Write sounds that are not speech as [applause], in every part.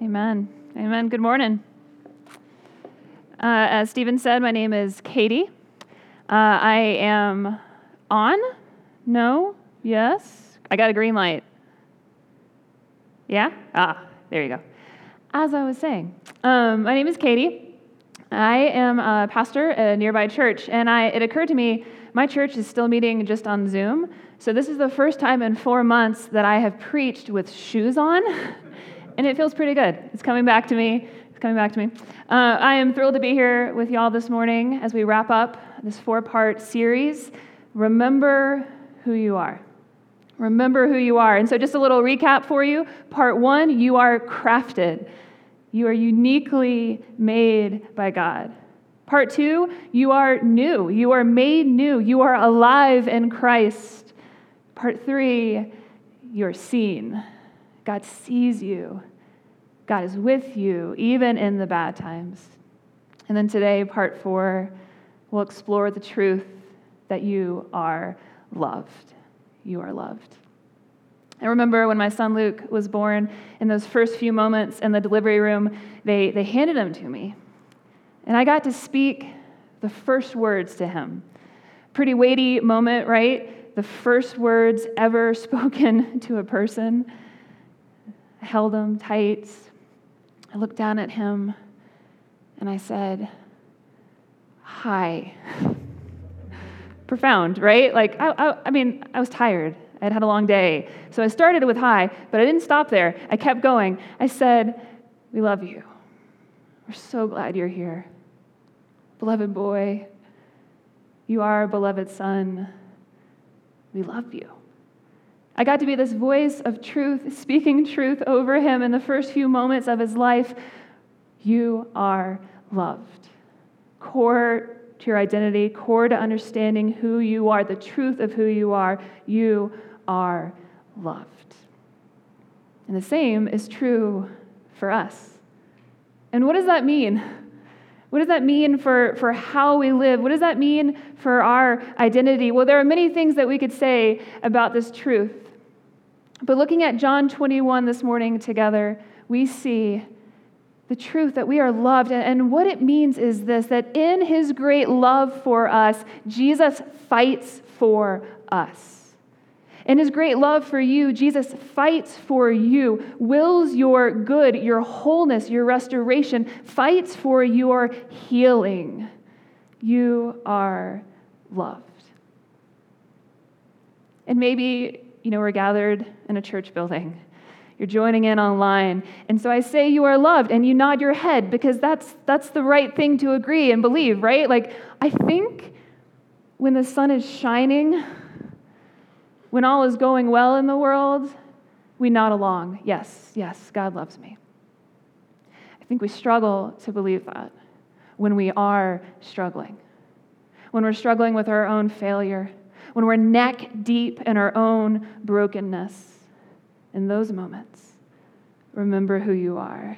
Amen. Amen. Good morning. Uh, as Stephen said, my name is Katie. Uh, I am on? No? Yes? I got a green light. Yeah? Ah, there you go. As I was saying, um, my name is Katie. I am a pastor at a nearby church, and I, it occurred to me my church is still meeting just on Zoom. So, this is the first time in four months that I have preached with shoes on. [laughs] and it feels pretty good. It's coming back to me. It's coming back to me. Uh, I am thrilled to be here with y'all this morning as we wrap up this four part series. Remember who you are. Remember who you are. And so, just a little recap for you. Part one, you are crafted, you are uniquely made by God. Part two, you are new. You are made new. You are alive in Christ. Part three, you're seen. God sees you. God is with you, even in the bad times. And then today, part four, we'll explore the truth that you are loved. You are loved. I remember when my son Luke was born, in those first few moments in the delivery room, they, they handed him to me. And I got to speak the first words to him. Pretty weighty moment, right? The first words ever [laughs] spoken to a person. I held him tight. I looked down at him and I said, Hi. Profound, right? Like, I, I, I, mean, I was tired. I had had a long day. So I started with hi, but I didn't stop there. I kept going. I said, We love you. We're so glad you're here. Beloved boy, you are a beloved son. We love you. I got to be this voice of truth, speaking truth over him in the first few moments of his life. You are loved. Core to your identity, core to understanding who you are, the truth of who you are. You are loved. And the same is true for us. And what does that mean? What does that mean for, for how we live? What does that mean for our identity? Well, there are many things that we could say about this truth. But looking at John 21 this morning together, we see the truth that we are loved. And what it means is this that in his great love for us, Jesus fights for us. In his great love for you, Jesus fights for you, wills your good, your wholeness, your restoration, fights for your healing. You are loved. And maybe you know, we're gathered in a church building. You're joining in online. And so I say you are loved, and you nod your head because that's, that's the right thing to agree and believe, right? Like, I think when the sun is shining, when all is going well in the world, we nod along. Yes, yes, God loves me. I think we struggle to believe that when we are struggling, when we're struggling with our own failure when we're neck deep in our own brokenness, in those moments, remember who you are.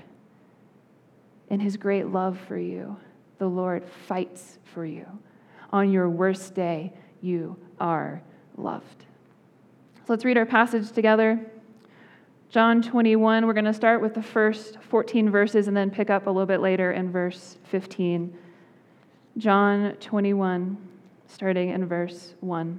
In his great love for you, the Lord fights for you. On your worst day, you are loved. So let's read our passage together. John 21, we're going to start with the first 14 verses and then pick up a little bit later in verse 15. John 21, starting in verse 1.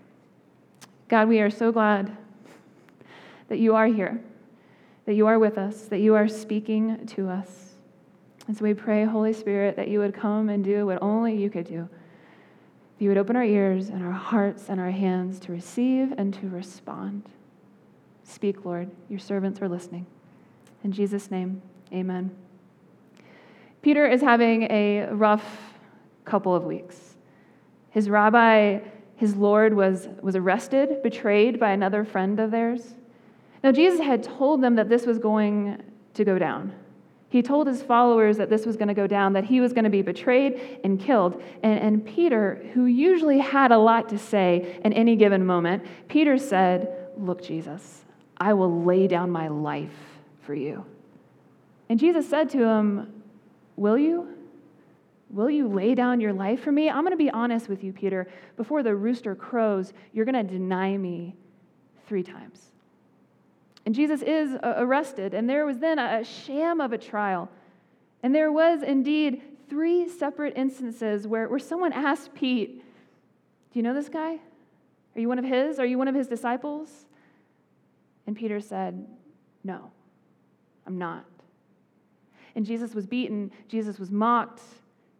God, we are so glad that you are here, that you are with us, that you are speaking to us. And so we pray, Holy Spirit, that you would come and do what only you could do. You would open our ears and our hearts and our hands to receive and to respond. Speak, Lord. Your servants are listening. In Jesus' name, amen. Peter is having a rough couple of weeks. His rabbi, his Lord, was, was arrested, betrayed by another friend of theirs. Now, Jesus had told them that this was going to go down. He told his followers that this was going to go down, that he was going to be betrayed and killed. And, and Peter, who usually had a lot to say in any given moment, Peter said, Look, Jesus, I will lay down my life for you. And Jesus said to him, Will you? Will you lay down your life for me? I'm going to be honest with you, Peter. Before the rooster crows, you're going to deny me three times. And Jesus is uh, arrested, and there was then a sham of a trial. And there was indeed three separate instances where, where someone asked Pete, Do you know this guy? Are you one of his? Are you one of his disciples? And Peter said, No, I'm not. And Jesus was beaten, Jesus was mocked,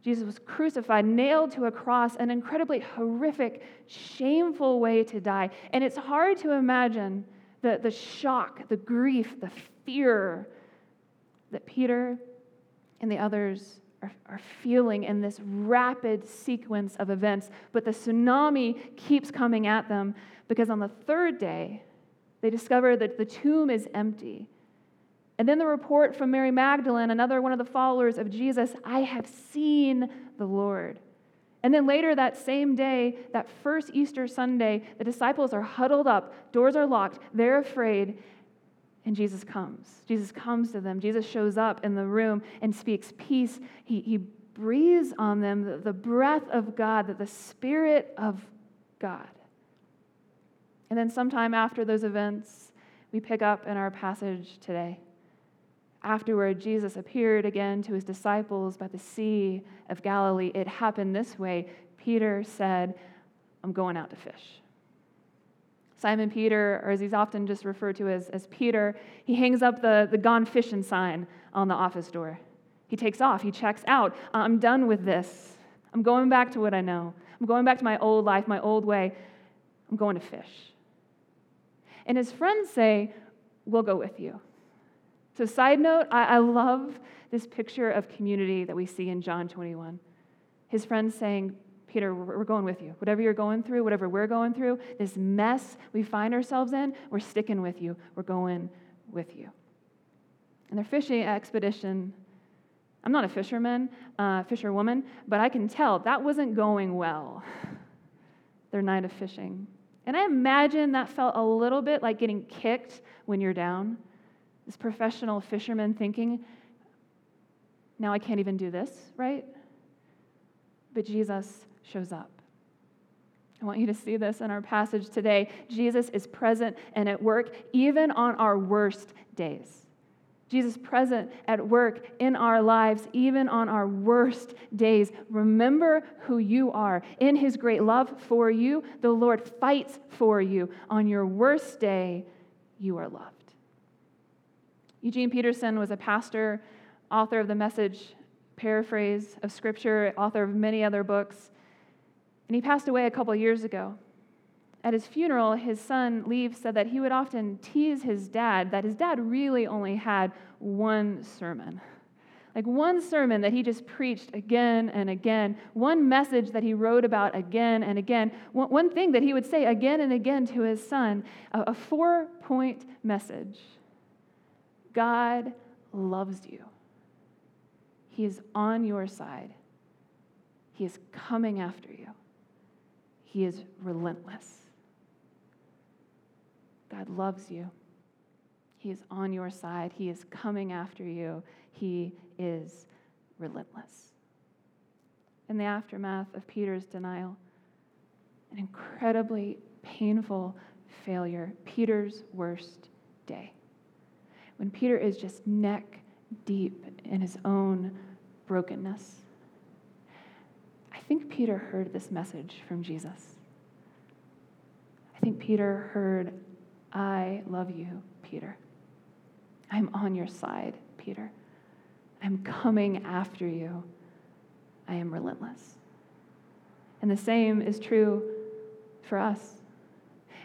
Jesus was crucified, nailed to a cross, an incredibly horrific, shameful way to die. And it's hard to imagine the, the shock, the grief, the fear that Peter and the others are, are feeling in this rapid sequence of events. But the tsunami keeps coming at them because on the third day, they discover that the tomb is empty. And then the report from Mary Magdalene, another one of the followers of Jesus I have seen the Lord. And then later that same day, that first Easter Sunday, the disciples are huddled up, doors are locked, they're afraid, and Jesus comes. Jesus comes to them. Jesus shows up in the room and speaks peace. He, he breathes on them the, the breath of God, the, the Spirit of God. And then, sometime after those events, we pick up in our passage today. Afterward, Jesus appeared again to his disciples by the Sea of Galilee. It happened this way Peter said, I'm going out to fish. Simon Peter, or as he's often just referred to as, as Peter, he hangs up the, the gone fishing sign on the office door. He takes off, he checks out. I'm done with this. I'm going back to what I know. I'm going back to my old life, my old way. I'm going to fish. And his friends say, We'll go with you. So, side note, I, I love this picture of community that we see in John 21. His friends saying, Peter, we're going with you. Whatever you're going through, whatever we're going through, this mess we find ourselves in, we're sticking with you. We're going with you. And their fishing expedition, I'm not a fisherman, uh, fisherwoman, but I can tell that wasn't going well, [laughs] their night of fishing. And I imagine that felt a little bit like getting kicked when you're down this professional fisherman thinking, now I can't even do this, right? But Jesus shows up. I want you to see this in our passage today. Jesus is present and at work even on our worst days. Jesus present at work in our lives, even on our worst days. Remember who you are. In his great love for you, the Lord fights for you. On your worst day, you are loved. Eugene Peterson was a pastor, author of the message paraphrase of Scripture, author of many other books, and he passed away a couple years ago. At his funeral, his son, Leif, said that he would often tease his dad that his dad really only had one sermon. Like one sermon that he just preached again and again, one message that he wrote about again and again, one thing that he would say again and again to his son, a four point message God loves you, He is on your side, He is coming after you, He is relentless. God loves you. He is on your side. He is coming after you. He is relentless. In the aftermath of Peter's denial, an incredibly painful failure, Peter's worst day. When Peter is just neck deep in his own brokenness. I think Peter heard this message from Jesus. I think Peter heard, I love you, Peter. I'm on your side, Peter. I'm coming after you. I am relentless. And the same is true for us.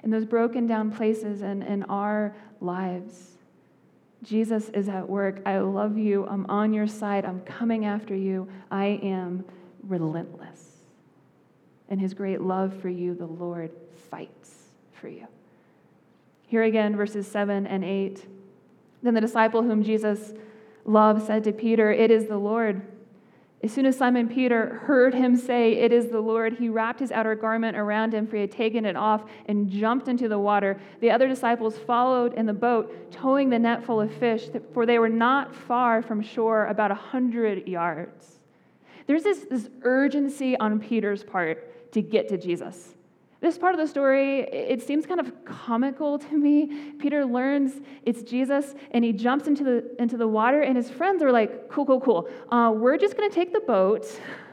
In those broken down places and in our lives, Jesus is at work. I love you. I'm on your side. I'm coming after you. I am relentless. And his great love for you, the Lord fights for you. Here again, verses 7 and 8. Then the disciple whom Jesus loved said to Peter, It is the Lord. As soon as Simon Peter heard him say, It is the Lord, he wrapped his outer garment around him, for he had taken it off, and jumped into the water. The other disciples followed in the boat, towing the net full of fish, for they were not far from shore, about a hundred yards. There's this, this urgency on Peter's part to get to Jesus. This part of the story, it seems kind of comical to me. Peter learns it's Jesus and he jumps into the, into the water, and his friends are like, cool, cool, cool. Uh, we're just going to take the boat.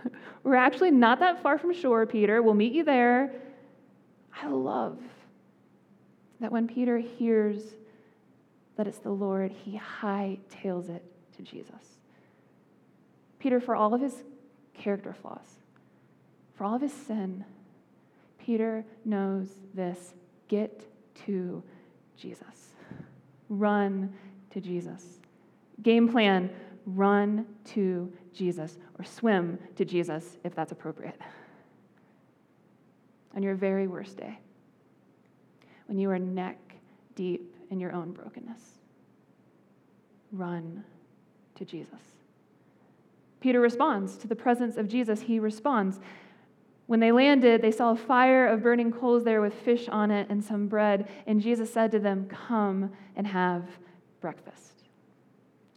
[laughs] we're actually not that far from shore, Peter. We'll meet you there. I love that when Peter hears that it's the Lord, he hightails it to Jesus. Peter, for all of his character flaws, for all of his sin, Peter knows this. Get to Jesus. Run to Jesus. Game plan run to Jesus or swim to Jesus if that's appropriate. On your very worst day, when you are neck deep in your own brokenness, run to Jesus. Peter responds to the presence of Jesus. He responds when they landed, they saw a fire of burning coals there with fish on it and some bread. And Jesus said to them, Come and have breakfast.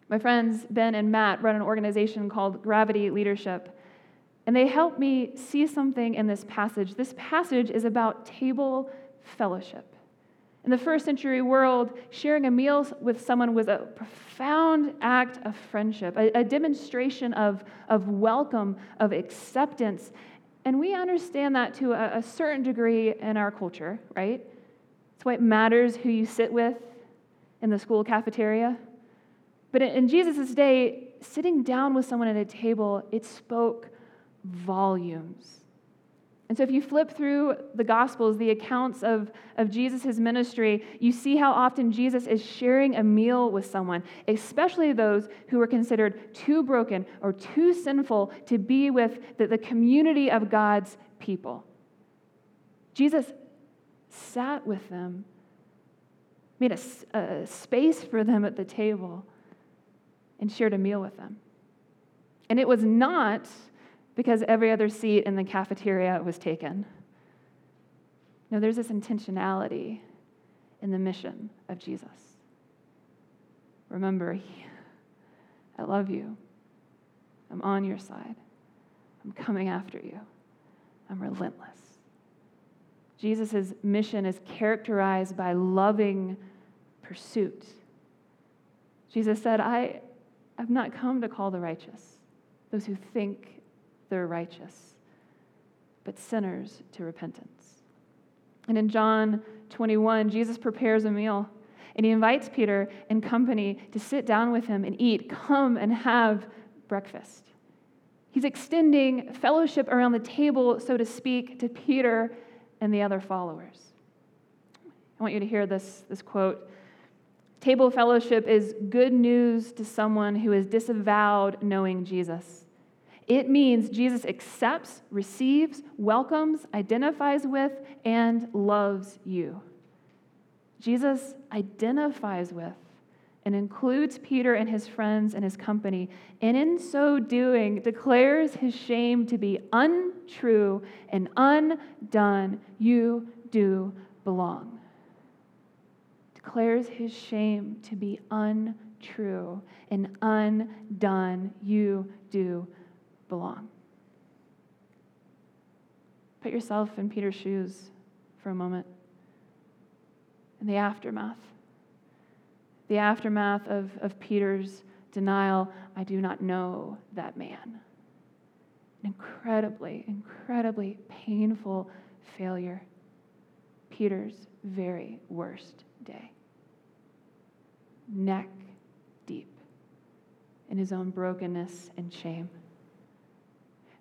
My friends, Ben and Matt, run an organization called Gravity Leadership. And they helped me see something in this passage. This passage is about table fellowship. In the first century world, sharing a meal with someone was a profound act of friendship, a, a demonstration of, of welcome, of acceptance. And we understand that to a, a certain degree in our culture, right? It's why it matters who you sit with in the school cafeteria. But in Jesus' day, sitting down with someone at a table, it spoke volumes. And so, if you flip through the Gospels, the accounts of, of Jesus' ministry, you see how often Jesus is sharing a meal with someone, especially those who were considered too broken or too sinful to be with the, the community of God's people. Jesus sat with them, made a, a space for them at the table, and shared a meal with them. And it was not because every other seat in the cafeteria was taken. No, there's this intentionality in the mission of Jesus. Remember, I love you. I'm on your side. I'm coming after you. I'm relentless. Jesus' mission is characterized by loving pursuit. Jesus said, I, I've not come to call the righteous, those who think they're righteous, but sinners to repentance. And in John 21, Jesus prepares a meal and he invites Peter and company to sit down with him and eat. Come and have breakfast. He's extending fellowship around the table, so to speak, to Peter and the other followers. I want you to hear this, this quote. Table fellowship is good news to someone who has disavowed knowing Jesus. It means Jesus accepts, receives, welcomes, identifies with, and loves you. Jesus identifies with and includes Peter and his friends and his company, and in so doing declares his shame to be untrue and undone. You do belong. Declares his shame to be untrue and undone. You do belong. Put yourself in Peter's shoes for a moment. In the aftermath, the aftermath of, of Peter's denial, I do not know that man. An incredibly, incredibly painful failure. Peter's very worst day. Neck deep in his own brokenness and shame.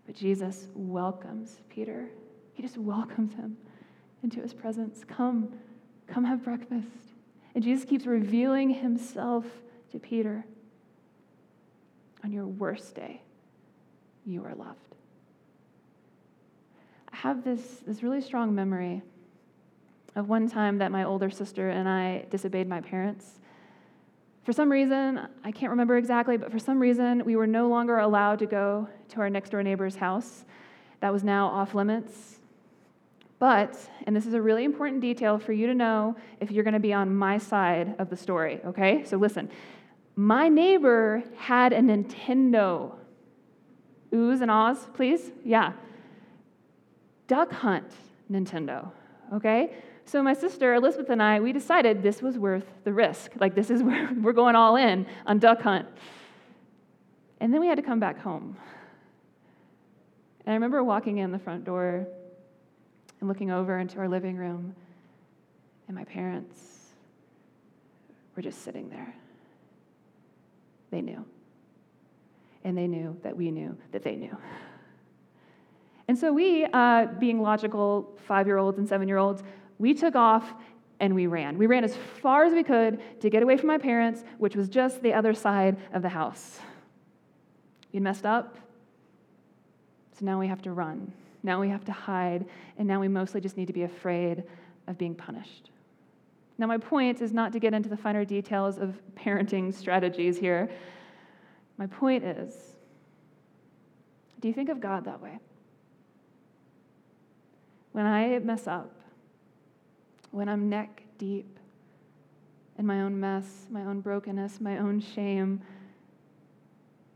But Jesus welcomes Peter. He just welcomes him into his presence. Come, come have breakfast. And Jesus keeps revealing himself to Peter. On your worst day, you are loved. I have this, this really strong memory of one time that my older sister and I disobeyed my parents. For some reason, I can't remember exactly, but for some reason, we were no longer allowed to go to our next door neighbor's house. That was now off limits. But, and this is a really important detail for you to know if you're going to be on my side of the story, okay? So listen. My neighbor had a Nintendo. Oohs and ahs, please? Yeah. Duck Hunt Nintendo, okay? So my sister Elizabeth and I, we decided this was worth the risk. Like this is [laughs] where we're going all in on duck hunt. And then we had to come back home. And I remember walking in the front door and looking over into our living room, and my parents were just sitting there. They knew. And they knew that we knew that they knew. And so we, uh, being logical five year olds and seven year olds, we took off and we ran. We ran as far as we could to get away from my parents, which was just the other side of the house. We'd messed up, so now we have to run. Now we have to hide, and now we mostly just need to be afraid of being punished. Now, my point is not to get into the finer details of [laughs] parenting strategies here. My point is do you think of God that way? When I mess up, when I'm neck deep in my own mess, my own brokenness, my own shame,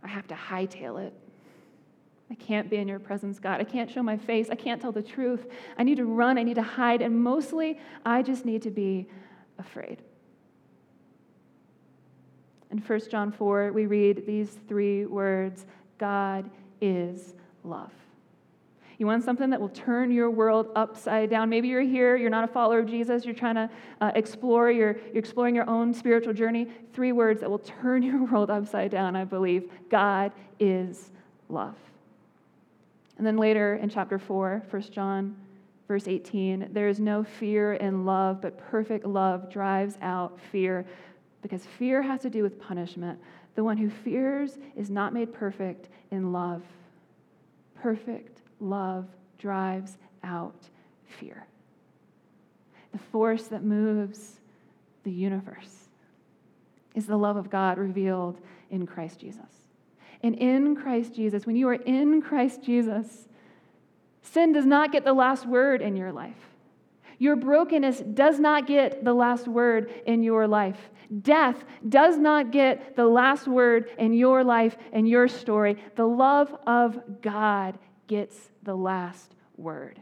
I have to hightail it. I can't be in your presence, God. I can't show my face. I can't tell the truth. I need to run. I need to hide. And mostly, I just need to be afraid. In 1 John 4, we read these three words God is love. You want something that will turn your world upside down. Maybe you're here, you're not a follower of Jesus, you're trying to uh, explore, you're, you're exploring your own spiritual journey. Three words that will turn [laughs] your world upside down, I believe. God is love. And then later in chapter 4, 1 John, verse 18, there is no fear in love, but perfect love drives out fear because fear has to do with punishment. The one who fears is not made perfect in love. Perfect love drives out fear. The force that moves the universe is the love of God revealed in Christ Jesus. And in Christ Jesus, when you are in Christ Jesus, sin does not get the last word in your life. Your brokenness does not get the last word in your life. Death does not get the last word in your life and your story. The love of God gets the last word.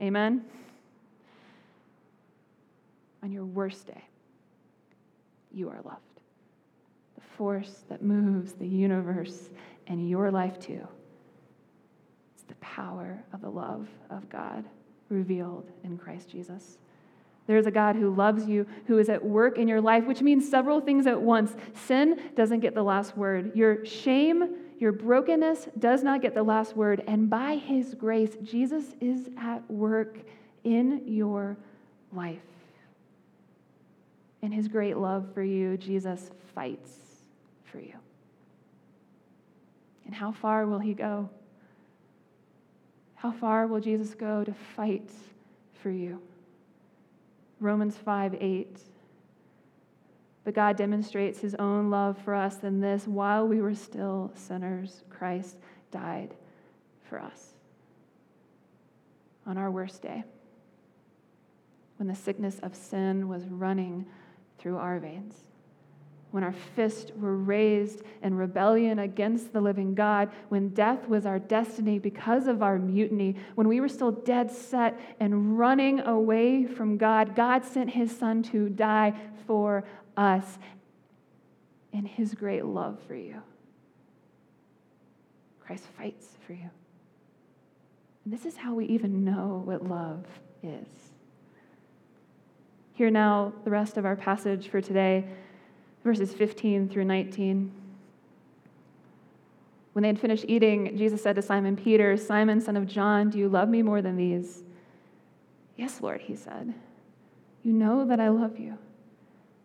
Amen? On your worst day, you are loved. The force that moves the universe and your life too. It's the power of the love of God revealed in Christ Jesus. There's a God who loves you, who is at work in your life, which means several things at once. Sin doesn't get the last word. Your shame your brokenness does not get the last word, and by his grace, Jesus is at work in your life. In his great love for you, Jesus fights for you. And how far will he go? How far will Jesus go to fight for you? Romans 5 8. But God demonstrates his own love for us in this while we were still sinners, Christ died for us on our worst day, when the sickness of sin was running through our veins when our fists were raised in rebellion against the living God, when death was our destiny because of our mutiny, when we were still dead set and running away from God, God sent his son to die for us in his great love for you. Christ fights for you. And this is how we even know what love is. Hear now the rest of our passage for today verses 15 through 19. When they had finished eating, Jesus said to Simon Peter, Simon, son of John, do you love me more than these? Yes, Lord, he said. You know that I love you.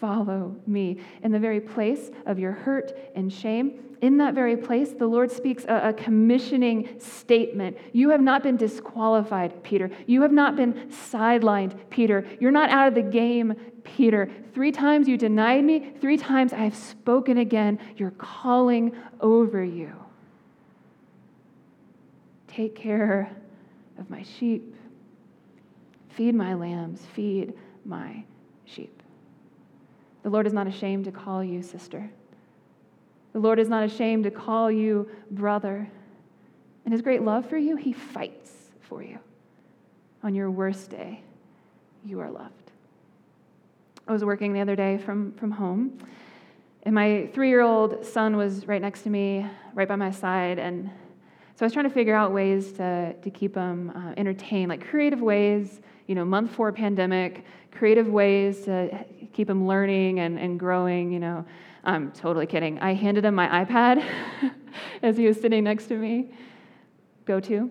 Follow me. In the very place of your hurt and shame, in that very place, the Lord speaks a, a, commissioning statement. You have not been disqualified, Peter. You have not been sidelined, Peter. You're not out of the game, Peter. Three times you denied me, three times I have spoken again. You're calling over you. Take care of my sheep. Feed my lambs, feed my sheep. The Lord is not ashamed to call you sister. The Lord is not ashamed to call you brother. And his great love for you, he fights for you. On your worst day, you are loved. I was working the other day from, from home, and my three year old son was right next to me, right by my side, and so I was trying to figure out ways to, to keep them uh, entertained, like creative ways, you know, month four pandemic, creative ways to keep them learning and, and growing, you know. I'm totally kidding. I handed him my iPad [laughs] as he was sitting next to me. Go to.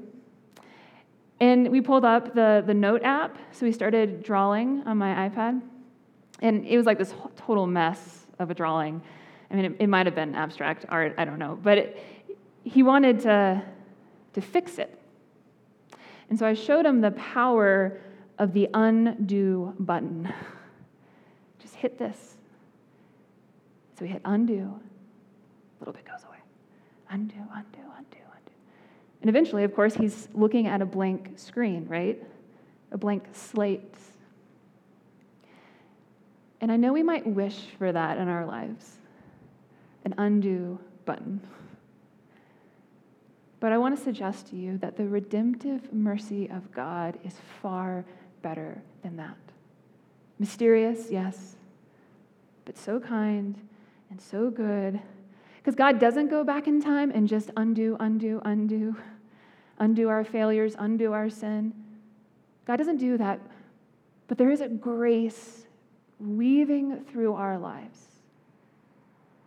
And we pulled up the, the Note app, so we started drawing on my iPad. And it was like this total mess of a drawing. I mean, it, it might have been abstract art, I don't know. But it, he wanted to to fix it. And so I showed him the power of the undo button. [laughs] Just hit this. So we hit undo. A little bit goes away. Undo, undo, undo, undo. And eventually, of course, he's looking at a blank screen, right? A blank slate. And I know we might wish for that in our lives an undo button. But I want to suggest to you that the redemptive mercy of God is far better than that. Mysterious, yes, but so kind and so good. Because God doesn't go back in time and just undo, undo, undo, undo our failures, undo our sin. God doesn't do that. But there is a grace weaving through our lives,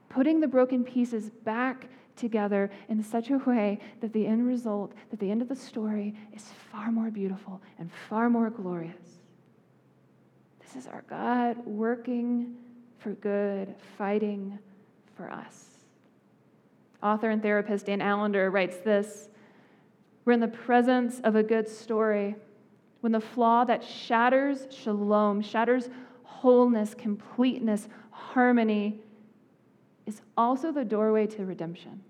putting the broken pieces back together in such a way that the end result, that the end of the story is far more beautiful and far more glorious. This is our God working for good, fighting for us. Author and therapist Dan Allender writes this We're in the presence of a good story when the flaw that shatters shalom, shatters wholeness, completeness, harmony, is also the doorway to redemption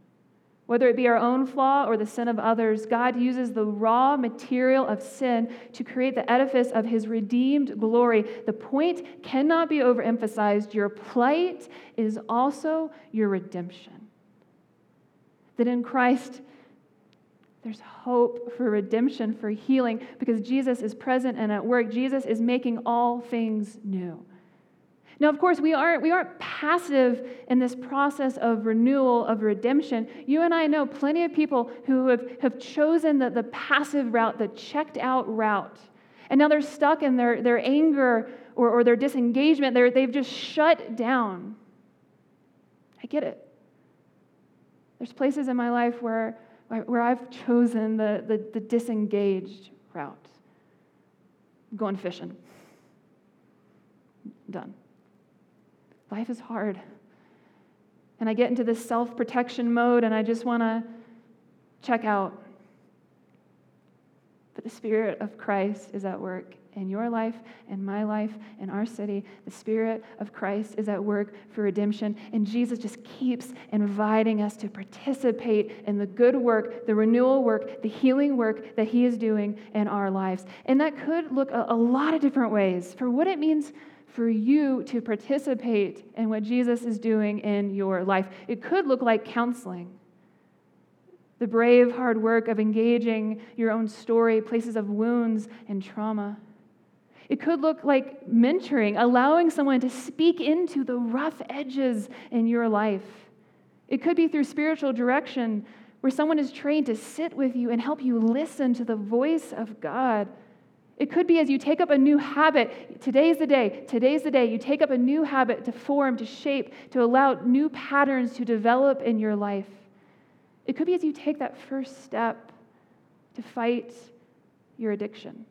Whether it be our own flaw or the sin of others, God uses the raw material of sin to create the edifice of his redeemed glory. The point cannot be overemphasized. Your plight is also your redemption. That in Christ, there's hope for redemption, for healing, because Jesus is present and at work. Jesus is making all things new. Now, of course, we aren't, we aren't passive in this process of renewal, of redemption. You and I know plenty of people who have, have chosen the, the passive route, the checked out route. And now they're stuck in their, their anger or, or their disengagement. They're, they've just shut down. I get it. There's places in my life where, where I've chosen the, the, the disengaged route. I'm going fishing. Done. Life is hard. And I get into this self protection mode and I just want to check out. But the Spirit of Christ is at work in your life, in my life, in our city. The Spirit of Christ is at work for redemption. And Jesus just keeps inviting us to participate in the good work, the renewal work, the healing work that He is doing in our lives. And that could look a, a lot of different ways for what it means for you to participate in what Jesus is doing in your life. It could look like counseling. The brave, hard work of engaging your own story, places of wounds and trauma. It could look like mentoring, allowing someone to speak into the rough edges in your life. It could be through spiritual direction, where someone is trained to sit with you and help you listen to the voice of God it could be as you take up a new habit. Today's the day. Today's the day. You take up a new habit to form, to shape, to allow new patterns to develop in your life. It could be as you take that first step to fight your addiction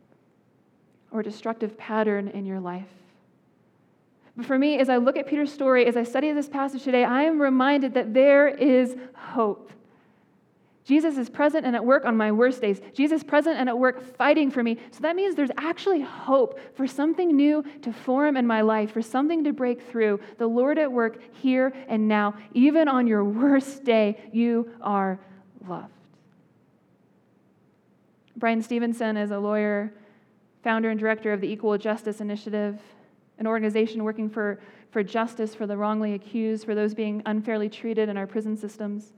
or destructive pattern in your life. But for me, as I look at Peter's story, as I study this passage today, I am reminded that there is hope. Jesus is present and at work on my worst days. Jesus present and at work fighting for me. So that means there's actually hope for something new to form in my life, for something to break through. The Lord at work here and now. Even on your worst day, you are loved. Bryan Stevenson is a lawyer, founder and director of the Equal Justice Initiative, an organization working for, for justice for the wrongly accused, for those being unfairly treated in our prison systems.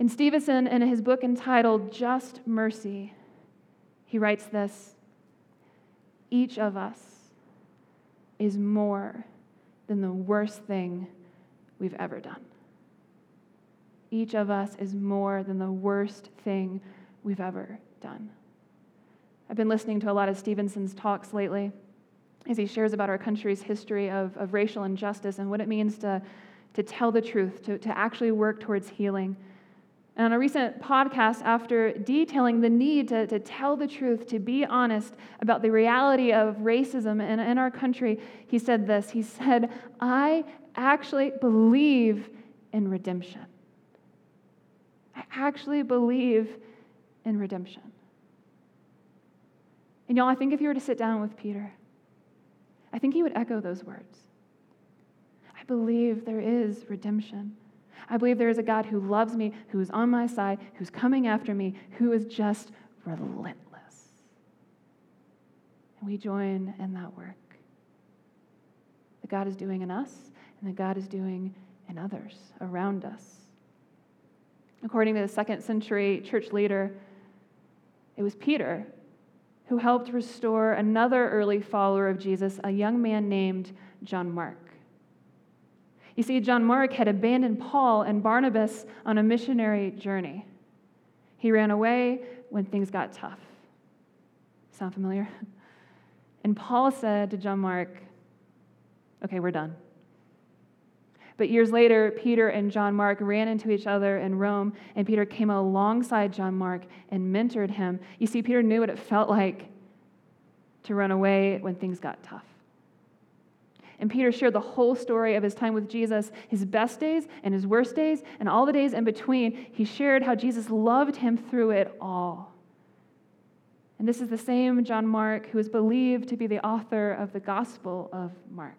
And Stevenson, in his book entitled Just Mercy, he writes this Each of us is more than the worst thing we've ever done. Each of us is more than the worst thing we've ever done. I've been listening to a lot of Stevenson's talks lately as he shares about our country's history of, of racial injustice and what it means to, to tell the truth, to, to actually work towards healing. And on a recent podcast, after detailing the need to, to tell the truth, to be honest about the reality of racism in, in our country, he said this He said, I actually believe in redemption. I actually believe in redemption. And y'all, I think if you were to sit down with Peter, I think he would echo those words. I believe there is redemption. I believe there is a God who loves me, who is on my side, who's coming after me, who is just relentless. And we join in that work that God is doing in us and that God is doing in others around us. According to the second century church leader, it was Peter who helped restore another early follower of Jesus, a young man named John Mark. You see, John Mark had abandoned Paul and Barnabas on a missionary journey. He ran away when things got tough. Sound familiar? [laughs] And Paul said to John Mark, Okay, we're done. But years later, Peter and John Mark ran into each other in Rome, and Peter came alongside John Mark and mentored him. You see, Peter knew what it felt like to run away when things got tough. And Peter shared the whole story of his time with Jesus, his best days and his worst days, and all the days in between. He shared how Jesus loved him through it all. And this is the same John Mark who is believed to be the author of the Gospel of Mark,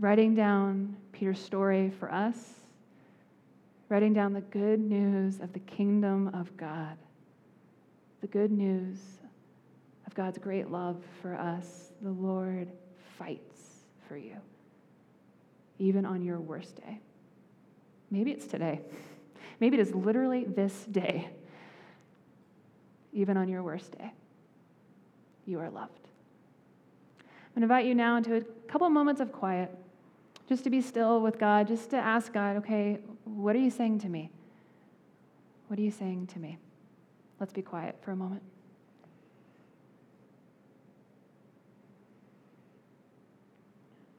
writing down Peter's story for us, writing down the good news of the kingdom of God, the good news of God's great love for us. The Lord fights for you, even on your worst day. Maybe it's today. [laughs] Maybe it is literally this day. Even on your worst day, you are loved. I'm going to invite you now into a couple moments of quiet, just to be still with God, just to ask God, okay, what are you saying to me? What are you saying to me? Let's be quiet for a moment.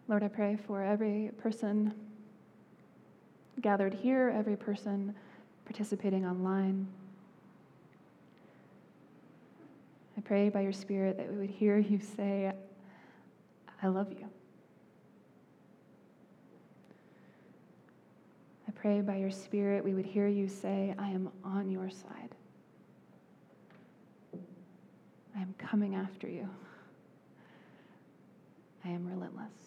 Lord, I pray for every person gathered here, every person participating online. I pray by your Spirit that we would hear you say, I love you. I pray by your Spirit we would hear you say, I am on your side. I am coming after you. I am relentless.